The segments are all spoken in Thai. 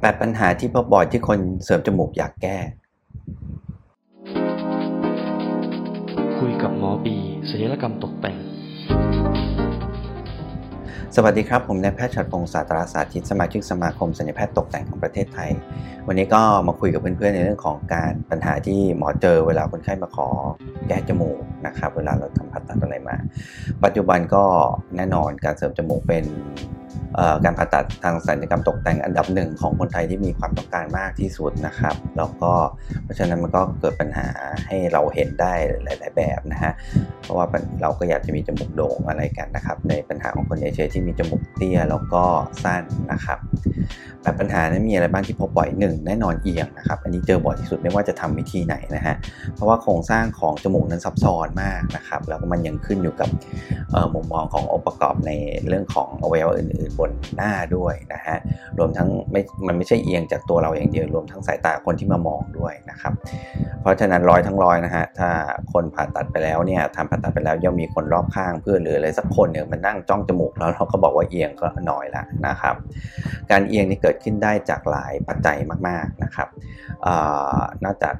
แปดปัญหาที่พบบ่อยที่คนเสริมจมูกอยากแก้ คุยกับหมอบีศิลปกรรมตกแต่ง สวัสดีครับ ผมนายแพทย์ชัดพงศ์ศาสตราสาธิตสมาชิกสมาคมศัลยแพทย์ตกแต่งของประเทศไทย วันนี้ก็มาคุยกับเพื่อนๆในเรื่องของการปัญหาที่หมอเจอเวลาคนไข้มาขอแก้จมูกนะครับ เวลาเราทำผ่าตัดอะไรมา ปัจจุบันก็แน่นอนการเสริมจมูกเป็น การผ่าตัดทางศัลยกรรมตกแต่งอันดับหนึ่งของคนไทยที่มีความต้องการมากที่สุดนะครับ แล้วก็เพราะฉะนั้นมันก็เกิดปัญหาให้เราเห็นได้หลาย ๆ แบบนะฮะ เพราะว่าเราก็อยากจะมีจมูกโด่งอะไรกันนะครับ ในปัญหาของคนเอเชียที่มีจมูกเตี้ยแล้วก็สั้นนะครับแต่ปัญหานั้นมีอะไรบ้างที่พบบ่อยหนึ่งแน่นอนเอียงนะครับ อันนี้เจอบ่อยที่สุดไม่ว่าจะทำวิธีไหนนะฮะ เพราะว่าโครงสร้างของจมูกนั้นซับซ้อนมากนะครับ แล้วก็มันยังขึ้นอยู่กับมุมมองขององค์ประกอบในเรื่องของอวัยวะอื่น ๆ บนหน้าด้วยนะฮะรวมทั้งไม่มันไม่ใช่เอียงจากตัวเราอย่างเดียวรวมทั้งสายตาคนที่มามองด้วยนะครับ เพราะฉะนั้นร้อยทั้งร้อยนะฮะถ้าคนผ่าตัดไปแล้วเนี่ยทำผ่าตัดไปแล้วย่อมมีคนรอบข้างเพื่อนหรืออะไรสักคนเนี่ยมันนั่งจ้องจมูกแล้วเราก็บอกว่าเอียงก็น้อยละนะครับ การเอียงนี่เกิดขึ้นได้จากหลายปัจจัยมากๆนะครับนอกจาก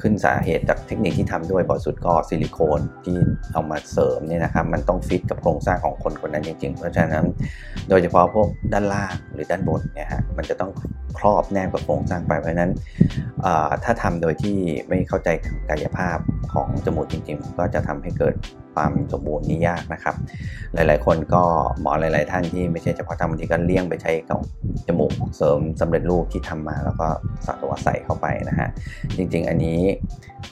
ขึ้นสาเหตุจากเทคนิคที่ทำด้วยบอสุดก็ซิลิโคนที่เอามาเสริมเนี่ยนะครับมันต้องฟิตกับโครงสร้างของคนคนนั้นจริงๆ เพราะฉะนั้น โดยเฉพาะพวกด้านล่างหรือด้านบนเนี่ยฮะมันจะต้องครอบแนบกับโครงสร้างไปเพราะนั้นถ้าทำโดยที่ไม่เข้าใจกายภาพของจมูกจริงๆ ก็จะทำให้เกิด ความสมบูรณ์นี่ยากนะครับ หลายๆ คนก็หมอหลาย ๆ ท่านที่ไม่ใช่เฉพาะทำบางทีก็เลี่ยงไปใช้กับจมูกเสริมสำเร็จรูปที่ทำมาแล้วก็สัตัวใส่เข้าไปนะฮะจริง ๆ อันนี้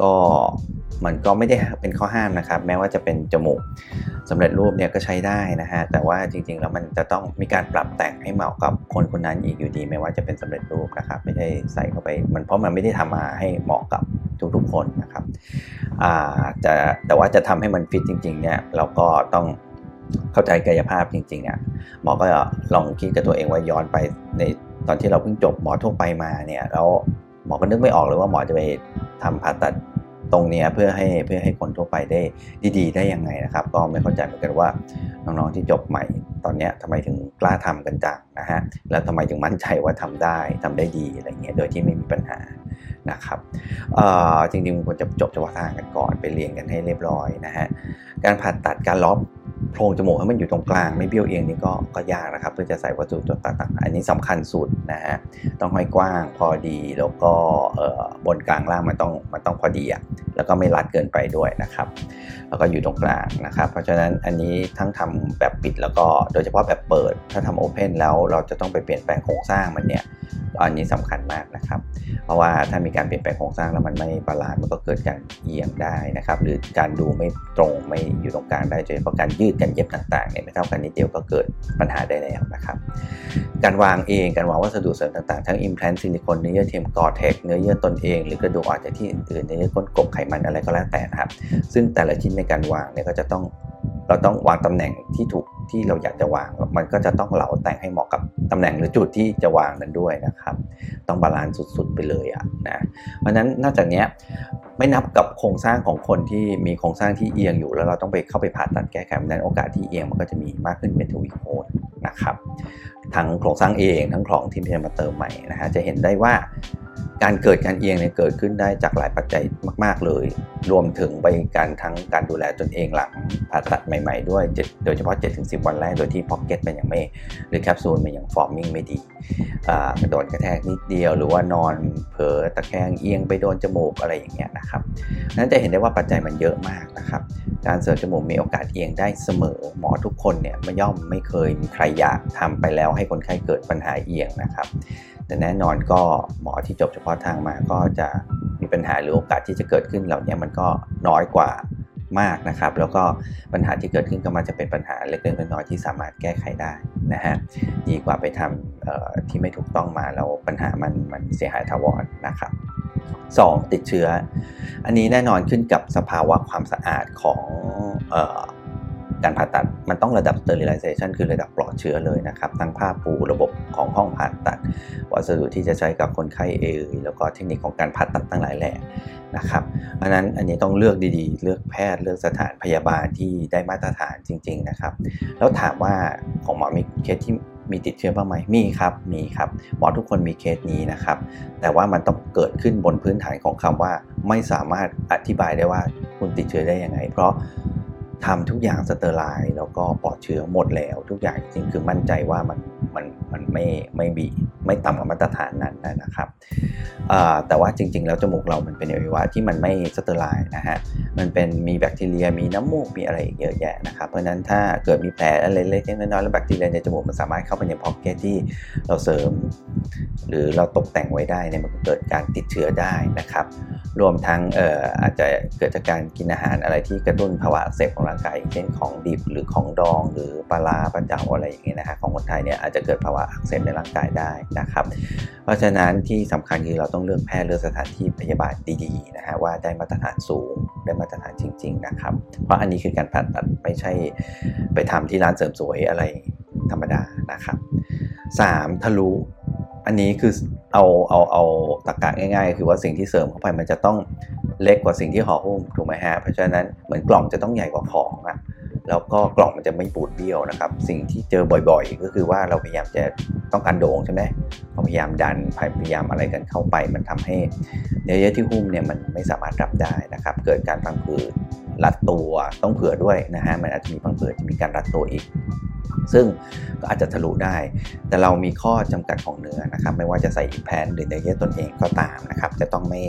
ก็มันก็ไม่ได้เป็นข้อห้ามนะครับ แม้ว่าจะเป็นจมูกสำเร็จรูปเนี่ยก็ใช้ได้นะฮะแต่ว่าจริง ๆ แล้วมันจะต้องมีการปรับแต่งให้เหมาะกับคนคนนั้นอีกอยู่ดี ไม่ว่าจะเป็นสำเร็จรูปนะครับ ไม่ใช่ใส่เข้าไปมันเพราะมันไม่ได้ทำมาให้เหมาะกับ ทุกๆคนนะครับจะแต่ว่าจะทำให้มันฟิตจริงๆเนี่ยเราก็ต้องเข้าใจกายภาพจริงๆอะหมอก็ลองคิดกับตัวเองว่าย้อนไปในตอนที่เราเพิ่งจบหมอทั่วไปมาเนี่ยแล้วหมอก็นึกไม่ออกเลยว่าหมอจะไปทำผ่าตัดตรงนี้เพื่อให้เพื่อให้คนทั่วไปได้ดีๆ ได้ยังไงนะครับ ก็ไม่เข้าใจเหมือนกันว่าน้องๆที่จบใหม่ตอนนี้ทำไมถึงกล้าทำกันจังนะฮะแล้วทำไมถึงมั่นใจว่าทำได้ทำได้ดีอะไรเงี้ยโดยที่ไม่มีปัญหา นะครับจริงๆควรจะจบเฉพาะทางกันก่อนไปเรียนกันให้เรียบร้อยนะฮะการผ่าตัดการล็อบ โพรงจมูกให้มันอยู่ตรงกลางไม่เบี้ยวเอียงนี่ก็ก็ยากนะครับเพื่อจะใส่วัสดุต่างๆ อันนี้สำคัญสุดนะฮะต้องให้กว้างพอดีแล้วก็บนกลางล่างมันต้องมันต้องพอดีอะแล้วก็ไม่รัดเกินไปด้วยนะครับ แล้วก็อยู่ตรงกลางนะครับ เพราะฉะนั้นอันนี้ทั้งทำแบบปิดแล้วก็โดยเฉพาะแบบเปิด ถ้าทำ open แล้วเราจะต้องไปเปลี่ยนแปลงโครงสร้างมันเนี่ยอันนี้สำคัญมากนะครับ เพราะว่าถ้ามีการเปลี่ยนแปลงโครงสร้างแล้วมันไม่ balance มันก็เกิดการเอียงได้นะครับ หรือการดูไม่ตรงไม่อยู่ตรงกลางได้โดยเฉพาะการยึดการเย็บต่างๆเนี่ยไม่เท่ากันนิดเดียวก็เกิดปัญหาได้แล้วนะครับ การวางเองการวางวัสดุเสริมต่างๆ ทั้ง implant ซิลิโคนเนื้อเยื่อเทียม Gore-Tex เนื้อเยื่อตนเองหรือกระดูกอ่อนจากที่อื่นเนื้อเยื่อก้นกบไขมันอะไรก็แล้วแต่นะครับ ซึ่งแต่ละชิ้นในการวางเนี่ยก็จะต้อง เราต้องวางตำแหน่งที่ถูกที่เราอยากจะวาง มันก็จะต้องเหลาแต่งให้เหมาะกับตำแหน่งหรือจุดที่จะวางนั้นด้วยนะครับ ต้อง balance สุดๆไปเลยอะนะเพราะนั้นนอกจากนี้ไม่นับกับโครงสร้างของคนที่มีโครงสร้างที่เอียงอยู่ แล้วเราต้องไปเข้าไปผ่าตัดแก้ไขนั้นโอกาสที่เอียงมันก็จะมีมากขึ้นเป็นทวีคูณนะครับทั้งโครงสร้างเองทั้งของที่จะมาเติมใหม่นะฮะจะเห็นได้ว่า การเกิดการเอียงเนี่ยเกิดขึ้นได้จากหลายปัจจัยมาก ๆ เลย รวมถึงไปการทั้งการดูแลตนเองหลังผ่าตัดใหม่ ๆ ด้วย โดยเฉพาะ 7-10 วันแรก โดยที่ pocket มันยังไม่ หรือแคปซูลมันยังฟอร์มมิ่งไม่ดีกระโดดกระแทกนิดเดียว หรือว่านอนเผลอตะแคงเอียงไปโดนจมูกอะไรอย่างเงี้ยนะครับนั้นจะเห็นได้ว่าปัจจัยมันเยอะมากนะครับ การเสริมจมูกมีโอกาสเอียงได้เสมอ หมอทุกคนเนี่ยไม่ย่อมไม่เคยมีใครอยากทำไปแล้วให้คนไข้เกิดปัญหาเอียงนะครับ แต่แน่นอนก็หมอที่จบเฉพาะทางมาก็จะมีปัญหาหรือโอกาสที่จะเกิดขึ้นเหล่านี้มันก็น้อยกว่ามากนะครับ แล้วก็ปัญหาที่เกิดขึ้นก็มาจะเป็นปัญหาเล็กๆน้อยๆที่สามารถแก้ไขได้นะฮะดีกว่าไปทำที่ไม่ถูกต้องมาแล้วปัญหามันมันเสียหายทาวรนะครับ 2. ติดเชื้อ อันนี้แน่นอนขึ้นกับสภาวะความสะอาดของ การผ่าตัดมันต้องระดับ sterilization คือระดับปลอดเชื้อเลยนะครับ ทั้งผ้าปูระบบของห้องผ่าตัด วัสดุที่จะใช้กับคนไข้เองแล้วก็เทคนิคของการผ่าตัดทั้งหลายแหล่นะครับเพราะนั้นอันนี้ต้องเลือกดีๆ เลือกแพทย์เลือกสถานพยาบาลที่ได้มาตรฐานจริง ๆนะครับ แล้วถามว่าของหมอมีเคสที่มีติดเชื้อบ้างไหมมีครับ มีครับ หมอทุกคนมีเคสนี้นะครับ แต่ว่ามันต้องเกิดขึ้นบนพื้นฐานของคำว่า ไม่สามารถอธิบายได้ว่าคุณติดเชื้อได้ยังไง เพราะ ทำทุกอย่าง sterile แล้วก็ปลอดเชื้อหมดแล้ว ทุกอย่างจริงคือมั่นใจว่ามันมันมันไม่ไม่บีไม่ต่ำกว่ามาตรฐานนั้นนะครับแต่ว่าจริง ๆ แล้วจมูกเรามันเป็นอวัยวะที่มันไม่ sterile นะฮะมันเป็นมีแบคทีเรียมีน้ำมูกมีอะไรเยอะแยะนะครับเพราะนั้นถ้าเกิดมีแผลอะไรเล็กๆน้อยๆแล้วแบคทีเรียในจมูกมันสามารถเข้าไปใน pocket ที่เราเสริม หรือเราตกแต่งไว้ได้เนี่ยมันเกิดการติดเชื้อได้นะครับ รวมทั้งอออาจจะเกิดจากการกินอาหารอะไรที่กระตุ้นภาวะอักเสบของร่างกายเช่นของดิบหรือของดอง หรือปลาร้าปลาเจ่าอะไรอย่างเงี้ยนะฮะของคนไทยเนี่ยอาจจะเกิดภาวะอักเสบในร่างกายได้นะครับ เพราะฉะนั้นที่สำคัญคือเราต้องเลือกแพทย์เลือกสถานที่พยาบาลดีๆนะฮะว่าได้มาตรฐานสูงได้มาตรฐานจริง ๆ นะครับ เพราะอันนี้คือการผ่าตัดไม่ใช่ไปทำที่ร้านเสริมสวยอะไรธรรมดานะครับ 3. ทะลุ อันนี้คือเอาเอาเอาตะกะง่ายๆ คือว่าสิ่งที่เสริมเข้าไปมันจะต้องเล็กกว่าสิ่งที่ห่อหุ้มถูกไหมฮะเพราะฉะนั้นเหมือนกล่องจะต้องใหญ่กว่าของอะแล้วก็กล่องมันจะไม่ปูดเบี้ยวนะครับ สิ่งที่เจอบ่อยๆ ก็คือว่าเราพยายามจะต้องการโด่งใช่ไหมพยายามดันพยายามอะไรกันเข้าไป มันทำให้เนื้อเยื่อที่หุ้มเนี่ยมันไม่สามารถรับได้นะครับ เกิดการพังผืดรัดตัวต้องเผื่อด้วยนะฮะมันอาจจะมีพังผืดจะมีการรัดตัวอีก ซึ่งก็อาจจะทะลุได้ แต่เรามีข้อจำกัดของเนื้อนะครับ ไม่ว่าจะใส่อิมแพนหรือเนื้อเยื่อตนเองก็ตามนะครับ จะต้องไม่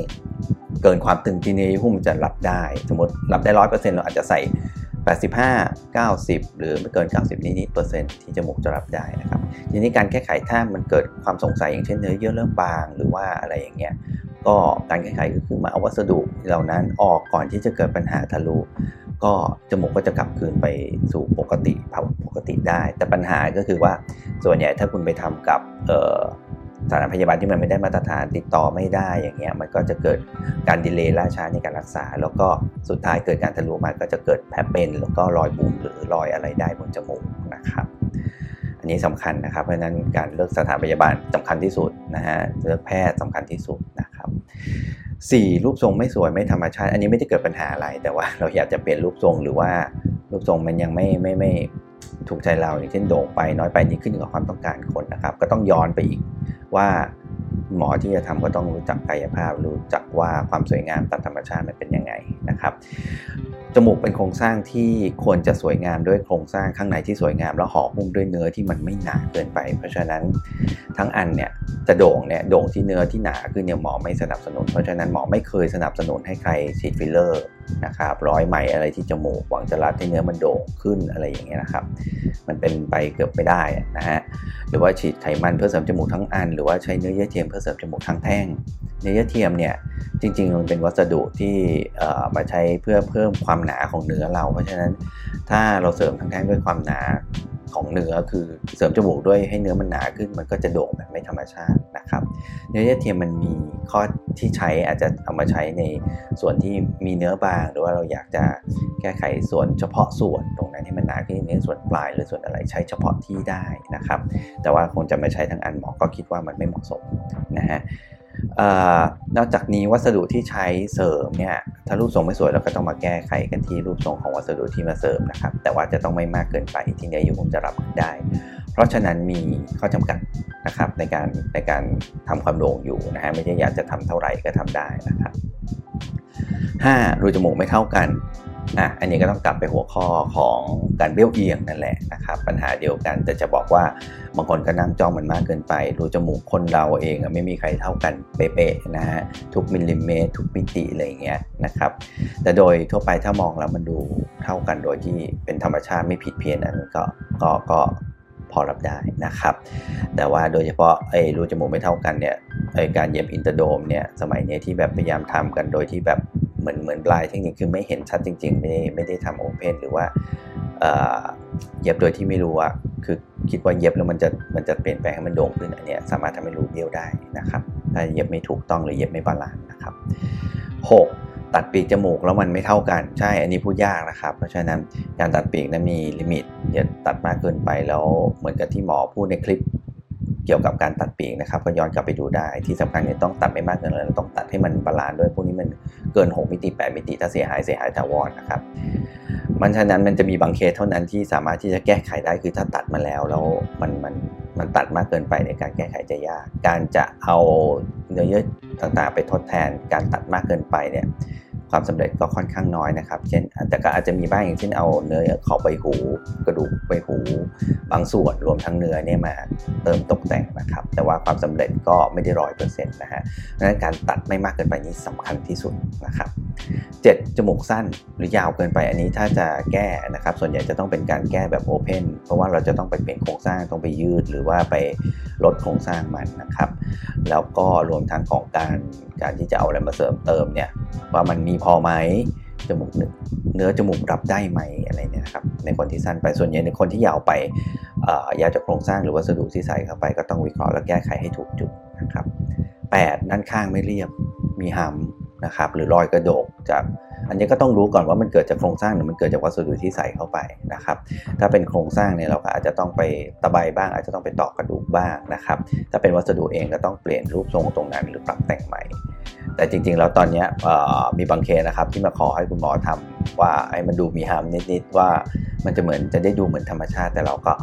เกินความตึงที่เนื้อหุ้มจะรับได้ สมมติรับได้ร้อยเปอร์เซ็นต์เราอาจจะใส่ 85 90 หรือไม่เกิน 90 นิดๆเปอร์เซ็นต์ที่จมูกจะรับได้นะครับ ทีนี้การแก้ไขถ้ามันเกิดความสงสัยอย่างเช่นเนื้อเยื่อเริ่มบางหรือว่าอะไรอย่างเงี้ย ก็การแก้ไขก็คือมาเอาวัสดุเหล่านั้นออกก่อนที่จะเกิดปัญหาทะลุ ก็จมูกก็จะกลับคืนไปสู่ปกติภาวะปกติได้ แต่ปัญหาก็คือว่าส่วนใหญ่ถ้าคุณไปทำกับสถานพยาบาลที่มันไม่ได้มาตรฐานติดต่อไม่ได้อย่างเงี้ยมันก็จะเกิดการดีเลย์ล่าช้าในการรักษา แล้วก็สุดท้ายเกิดการทะลุมาก็จะเกิดแผลเป็น แล้วก็รอยบุ๋มหรือรอยอะไรได้บนจมูกนะครับ อันนี้สำคัญนะครับ เพราะฉะนั้นการเลือกสถานพยาบาลสำคัญที่สุดนะฮะเลือกแพทย์สำคัญที่สุดนะครับ สี่รูปทรงไม่สวยไม่ธรรมชาติ อันนี้ไม่ได้เกิดปัญหาอะไร แต่ว่าเราอยากจะเปลี่ยนรูปทรงหรือว่ารูปทรงมันยังไม่ไม่ไม่ถูกใจเราอย่างเช่นโด่งไปน้อยไปนี่ขึ้นอยู่กับความต้องการคนนะครับ ก็ต้องย้อนไปอีกว่า หมอที่จะทำก็ต้องรู้จักกายภาพ รู้จักว่าความสวยงามตามธรรมชาติมันเป็นยังไงนะครับ จมูกเป็นโครงสร้างที่ควรจะสวยงามด้วยโครงสร้างข้างในที่สวยงาม แล้วห่อหุ้มด้วยเนื้อที่มันไม่หนาเกินไป เพราะฉะนั้นทั้งอันเนี่ยจะโด่งเนี่ยโด่งที่เนื้อที่หนาคือเนี่ยหมอไม่สนับสนุน เพราะฉะนั้นหมอไม่เคยสนับสนุนให้ใครฉีดฟิลเลอร์ นะครับร้อยไหมอะไรที่จมูกหวังจะรัดให้เนื้อมันโด่งขึ้นอะไรอย่างเงี้ยนะครับ มันเป็นไปเกือบไม่ได้นะฮะหรือว่าฉีดไขมันเพื่อเสริมจมูกทั้งอัน หรือว่าใช้เนื้อเยื่อเทียมเพื่อเสริมจมูกทั้งแท่ง เนื้อเยื่อเทียมเนี่ยจริงๆมันเป็นวัสดุที่มาใช้เพื่อเพิ่มความหนาของเนื้อเรา เพราะฉะนั้นถ้าเราเสริมทั้งแท่งด้วยความหนาของเนื้อคือเสริมจมูกด้วยให้เนื้อมันหนาขึ้น มันก็จะโด่งแบบไม่ธรรมชาตินะครับ เนื้อเยื่อเทียมมันมีข้อที่ใช้อาจจะเอามาใช้ในส่วนที่มีเนื้อบางหรือว่าเราอยากจะแก้ไขส่วนเฉพาะส่วนตรงนั้นที่มันหนาขึ้นในส่วนปลายหรือส่วนอะไรใช้เฉพาะที่ได้นะครับ แต่ว่าคงจะไม่ใช้ทั้งอันหมอก็คิดว่ามันไม่เหมาะสมนะฮะนอกจากนี้วัสดุที่ใช้เสริมเนี่ยถ้ารูปทรงไม่สวยเราก็ต้องมาแก้ไขกันที่รูปทรงของวัสดุที่มาเสริมนะครับ แต่ว่าจะต้องไม่มากเกินไปที่เนื้ออยู่ผมจะรับได้ เพราะฉะนั้นมีข้อจำกัดนะครับในการในการทำความโด่งอยู่นะฮะไม่ใช่อยากจะทำเท่าไหร่ก็ทำได้นะครับ 5. รูจมูกไม่เท่ากันอะอันนี้ก็ต้องกลับไปหัวข้อของการเบี้ยวเอียงนั่นแหละนะครับปัญหาเดียวกันแต่จะบอกว่าบางคนก็นั่งจ้องมันมากเกินไป รูจมูกคนเราเองไม่มีใครเท่ากันเป๊ะๆนะฮะทุกมิลลิเมตรทุกมิติอะไรเงี้ยนะครับแต่โดยทั่วไปถ้ามองแล้วมันดูเท่ากันโดยที่เป็นธรรมชาติไม่ผิดเพี้ยนอันนี้ก็ก็ก็พอรับได้นะครับ แต่ว่าโดยเฉพาะไอ้รูจมูกไม่เท่ากันเนี่ยไอ้การเย็บ interdome เนี่ยสมัยนี้ที่แบบพยายามทำกันโดยที่แบบ เหมือนเหมือน blind technique คือไม่เห็นชัดจริง ๆ ไม่ได้ไม่ได้ทำ open หรือว่าเย็บโดยที่ไม่รู้อะคือคิดว่าเย็บแล้วมันจะมันจะเปลี่ยนแปลงให้มันโด่งขึ้นอันนี้สามารถทำให้รูเบี้ยวได้นะครับถ้าเย็บไม่ถูกต้องหรือเย็บไม่ balance นะครับ 6. ตัดปีกจมูกแล้วมันไม่เท่ากันใช่ อันนี้พูดยากนะครับ เพราะฉะนั้นการตัดปีกนั้นมี limit อย่าตัดมากเกินไปแล้วเหมือนกับที่หมอพูดในคลิป เกี่ยวกับการตัดปีกนะครับก็ย้อนกลับไปดูได้ที่สำคัญเนี่ยต้องตัดไม่มากเกินเลยต้องตัดให้มัน balance ด้วยพวกนี้มันเกิน 6 มิลลิ 8 มิลลิ ถ้าเสียหายเสียหายถาวรนะครับมันฉะนั้นมันจะมีบางเคสเท่านั้นที่สามารถที่จะแก้ไขได้คือถ้าตัดมาแล้วแล้วมันมันมันตัดมากเกินไปในการแก้ไขจะยาก การจะเอาเนื้อเยื่อต่างๆ ไปทดแทนการตัดมากเกินไปเนี่ย ความสำเร็จก็ค่อนข้างน้อยนะครับ เช่น แต่ก็อาจจะมีบ้างอย่างเช่นเอาเนื้อขอบใบหู กระดูกใบหู บางส่วนรวมทั้งเนื้อเนี่ยมาเติมตกแต่งนะครับ แต่ว่าความสำเร็จก็ไม่ได้ร้อยเปอร์เซ็นต์นะฮะดังนั้นการตัดไม่มากเกินไปนี้สำคัญที่สุดนะครับ เจ็ดจมูกสั้นหรือยาวเกินไปอันนี้ถ้าจะแก้นะครับ ส่วนใหญ่จะต้องเป็นการแก้แบบโอเพนเพราะว่าเราจะต้องไปเปลี่ยนโครงสร้างต้องไปยืดหรือว่าไปลดโครงสร้างมันนะครับ แล้วก็รวมทั้งของการการที่จะเอาอะไรมาเสริมเติมเนี่ยว่ามันมีพอไหมจมูกเนื้อจมูกรับได้ไหมอะไรเนี่ยนะครับในคนที่สั้นไปส่วนใหญ่ในคนที่ยาวไปยาวจากโครงสร้างหรือวัสดุที่ใส่เข้าไปก็ต้องวิเคราะห์และแก้ไขให้ถูกจุดนะครับ 8. ด้านข้างไม่เรียบมีหำ นะครับหรือรอยกระโดกจาก อันนี้ก็ต้องรู้ก่อนว่ามันเกิดจากโครงสร้างหรือมันเกิดจากวัสดุที่ใส่เข้าไปนะครับถ้าเป็นโครงสร้างเนี่ยเราก็อาจจะต้องไปตะไบบ้าง อาจจะต้องไปตอกกระดูกบ้างนะครับถ้าเป็นวัสดุเองก็ต้องเปลี่ยนรูปทรงตรงนั้นหรือปรับแต่งใหม่ แต่จริงๆ แล้วตอนนี้มีบางเคสนะครับที่มาขอให้คุณหมอทำว่าให้มันดูมีฮามนิดๆว่า มันจะเหมือนจะได้ดูเหมือนธรรมชาติ แต่เราก็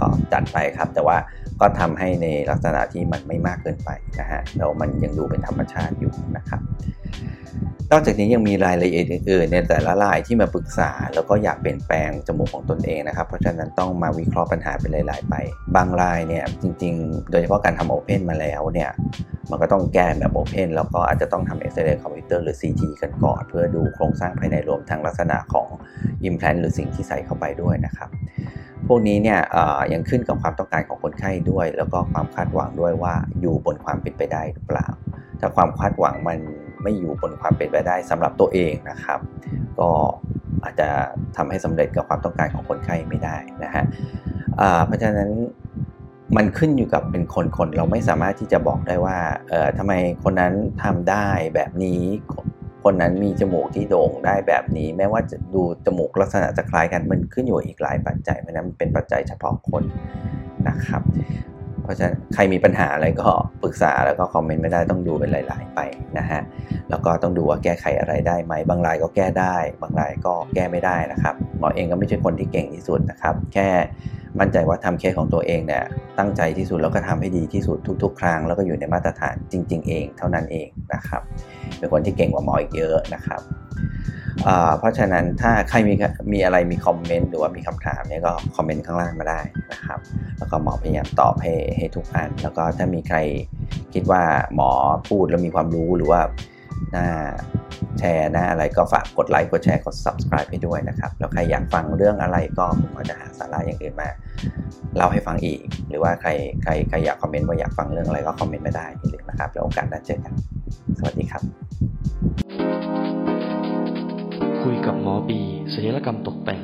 ก็จัดไปครับ แต่ว่าก็ทำให้ในลักษณะที่มันไม่มากเกินไปนะฮะแล้วมันยังดูเป็นธรรมชาติอยู่นะครับ นอกจากนี้ยังมีรายละเอียดอื่นๆในแต่ละรายที่มาปรึกษา แล้วก็อยากเปลี่ยนแปลงจมูกของตนเองนะครับ เพราะฉะนั้นต้องมาวิเคราะห์ปัญหาเป็นหลายๆไป บางรายเนี่ยจริงๆ โดยเฉพาะการทำ open มาแล้วเนี่ยมันก็ต้องแก้แบบ open แล้วก็อาจจะต้องทำเอ็กซเรย์คอมพิวเตอร์หรือ CT กันก่อน เพื่อดูโครงสร้างภายในรวมทั้งลักษณะของ implant หรือสิ่งที่ใส่เข้าไปด้วยนะครับพวกนี้เนี่ยยังขึ้นกับความต้องการของคนไข้ด้วย แล้วก็ความคาดหวังด้วยว่าอยู่บนความเป็นไปได้หรือเปล่า ถ้าความคาดหวังมัน ไม่อยู่บนความเป็นไปได้สำหรับตัวเองนะครับ ก็อาจจะทำให้สำเร็จกับความต้องการของคนไข้ไม่ได้นะฮะเพราะฉะนั้นมันขึ้นอยู่กับเป็นคนคนเราไม่สามารถที่จะบอกได้ว่าเออทำไมคนนั้นทำได้แบบนี้ คนนั้นมีจมูกที่โด่งได้แบบนี้ แม้ว่าจะดูจมูกลักษณะจะคล้ายกันมันขึ้นอยู่อีกหลายปัจจัยเพราะนั้นเป็นปัจจัยเฉพาะคนนะครับ เพราะฉะนั้นใครมีปัญหาอะไรก็ปรึกษาแล้วก็คอมเมนต์ไม่ได้ต้องดูเป็นหลาย ๆ ไปนะฮะแล้วก็ต้องดูว่าแก้ไขอะไรได้ไหมบางรายก็แก้ได้ บางรายก็แก้ไม่ได้นะครับหมอเองก็ไม่ใช่คนที่เก่งที่สุดนะครับ แค่มั่นใจว่าทำเคสของตัวเองเนี่ยตั้งใจที่สุดแล้วก็ทำให้ดีที่สุดทุก ๆ ครั้งแล้วก็อยู่ในมาตรฐานจริง ๆ เองเท่านั้นเองนะครับเป็นคนที่เก่งกว่าหมออีกเยอะนะครับ เพราะฉะนั้นถ้าใครมีมีอะไรมีคอมเมนต์หรือว่ามีคำถามเนี่ยก็คอมเมนต์ข้างล่างมาได้นะครับ แล้วก็หมอพยายามตอบให้ให้ทุกอัน แล้วก็ถ้ามีใครคิดว่าหมอพูดแล้วมีความรู้หรือว่าน่าแชร์นะอะไรก็ฝากกดไลค์กดแชร์กด subscribe ให้ด้วยนะครับ แล้วใครอยากฟังเรื่องอะไรก็ผมก็จะหาสาระอย่างอื่นมาเล่าให้ฟังอีก หรือว่าใครใครใครอยากคอมเมนต์ว่าอยากฟังเรื่องอะไรก็คอมเมนต์มาได้เลยนะครับ แล้วโอกาสหน้าเจอกัน สวัสดีครับ บีศิลปกรรมตกแต่ง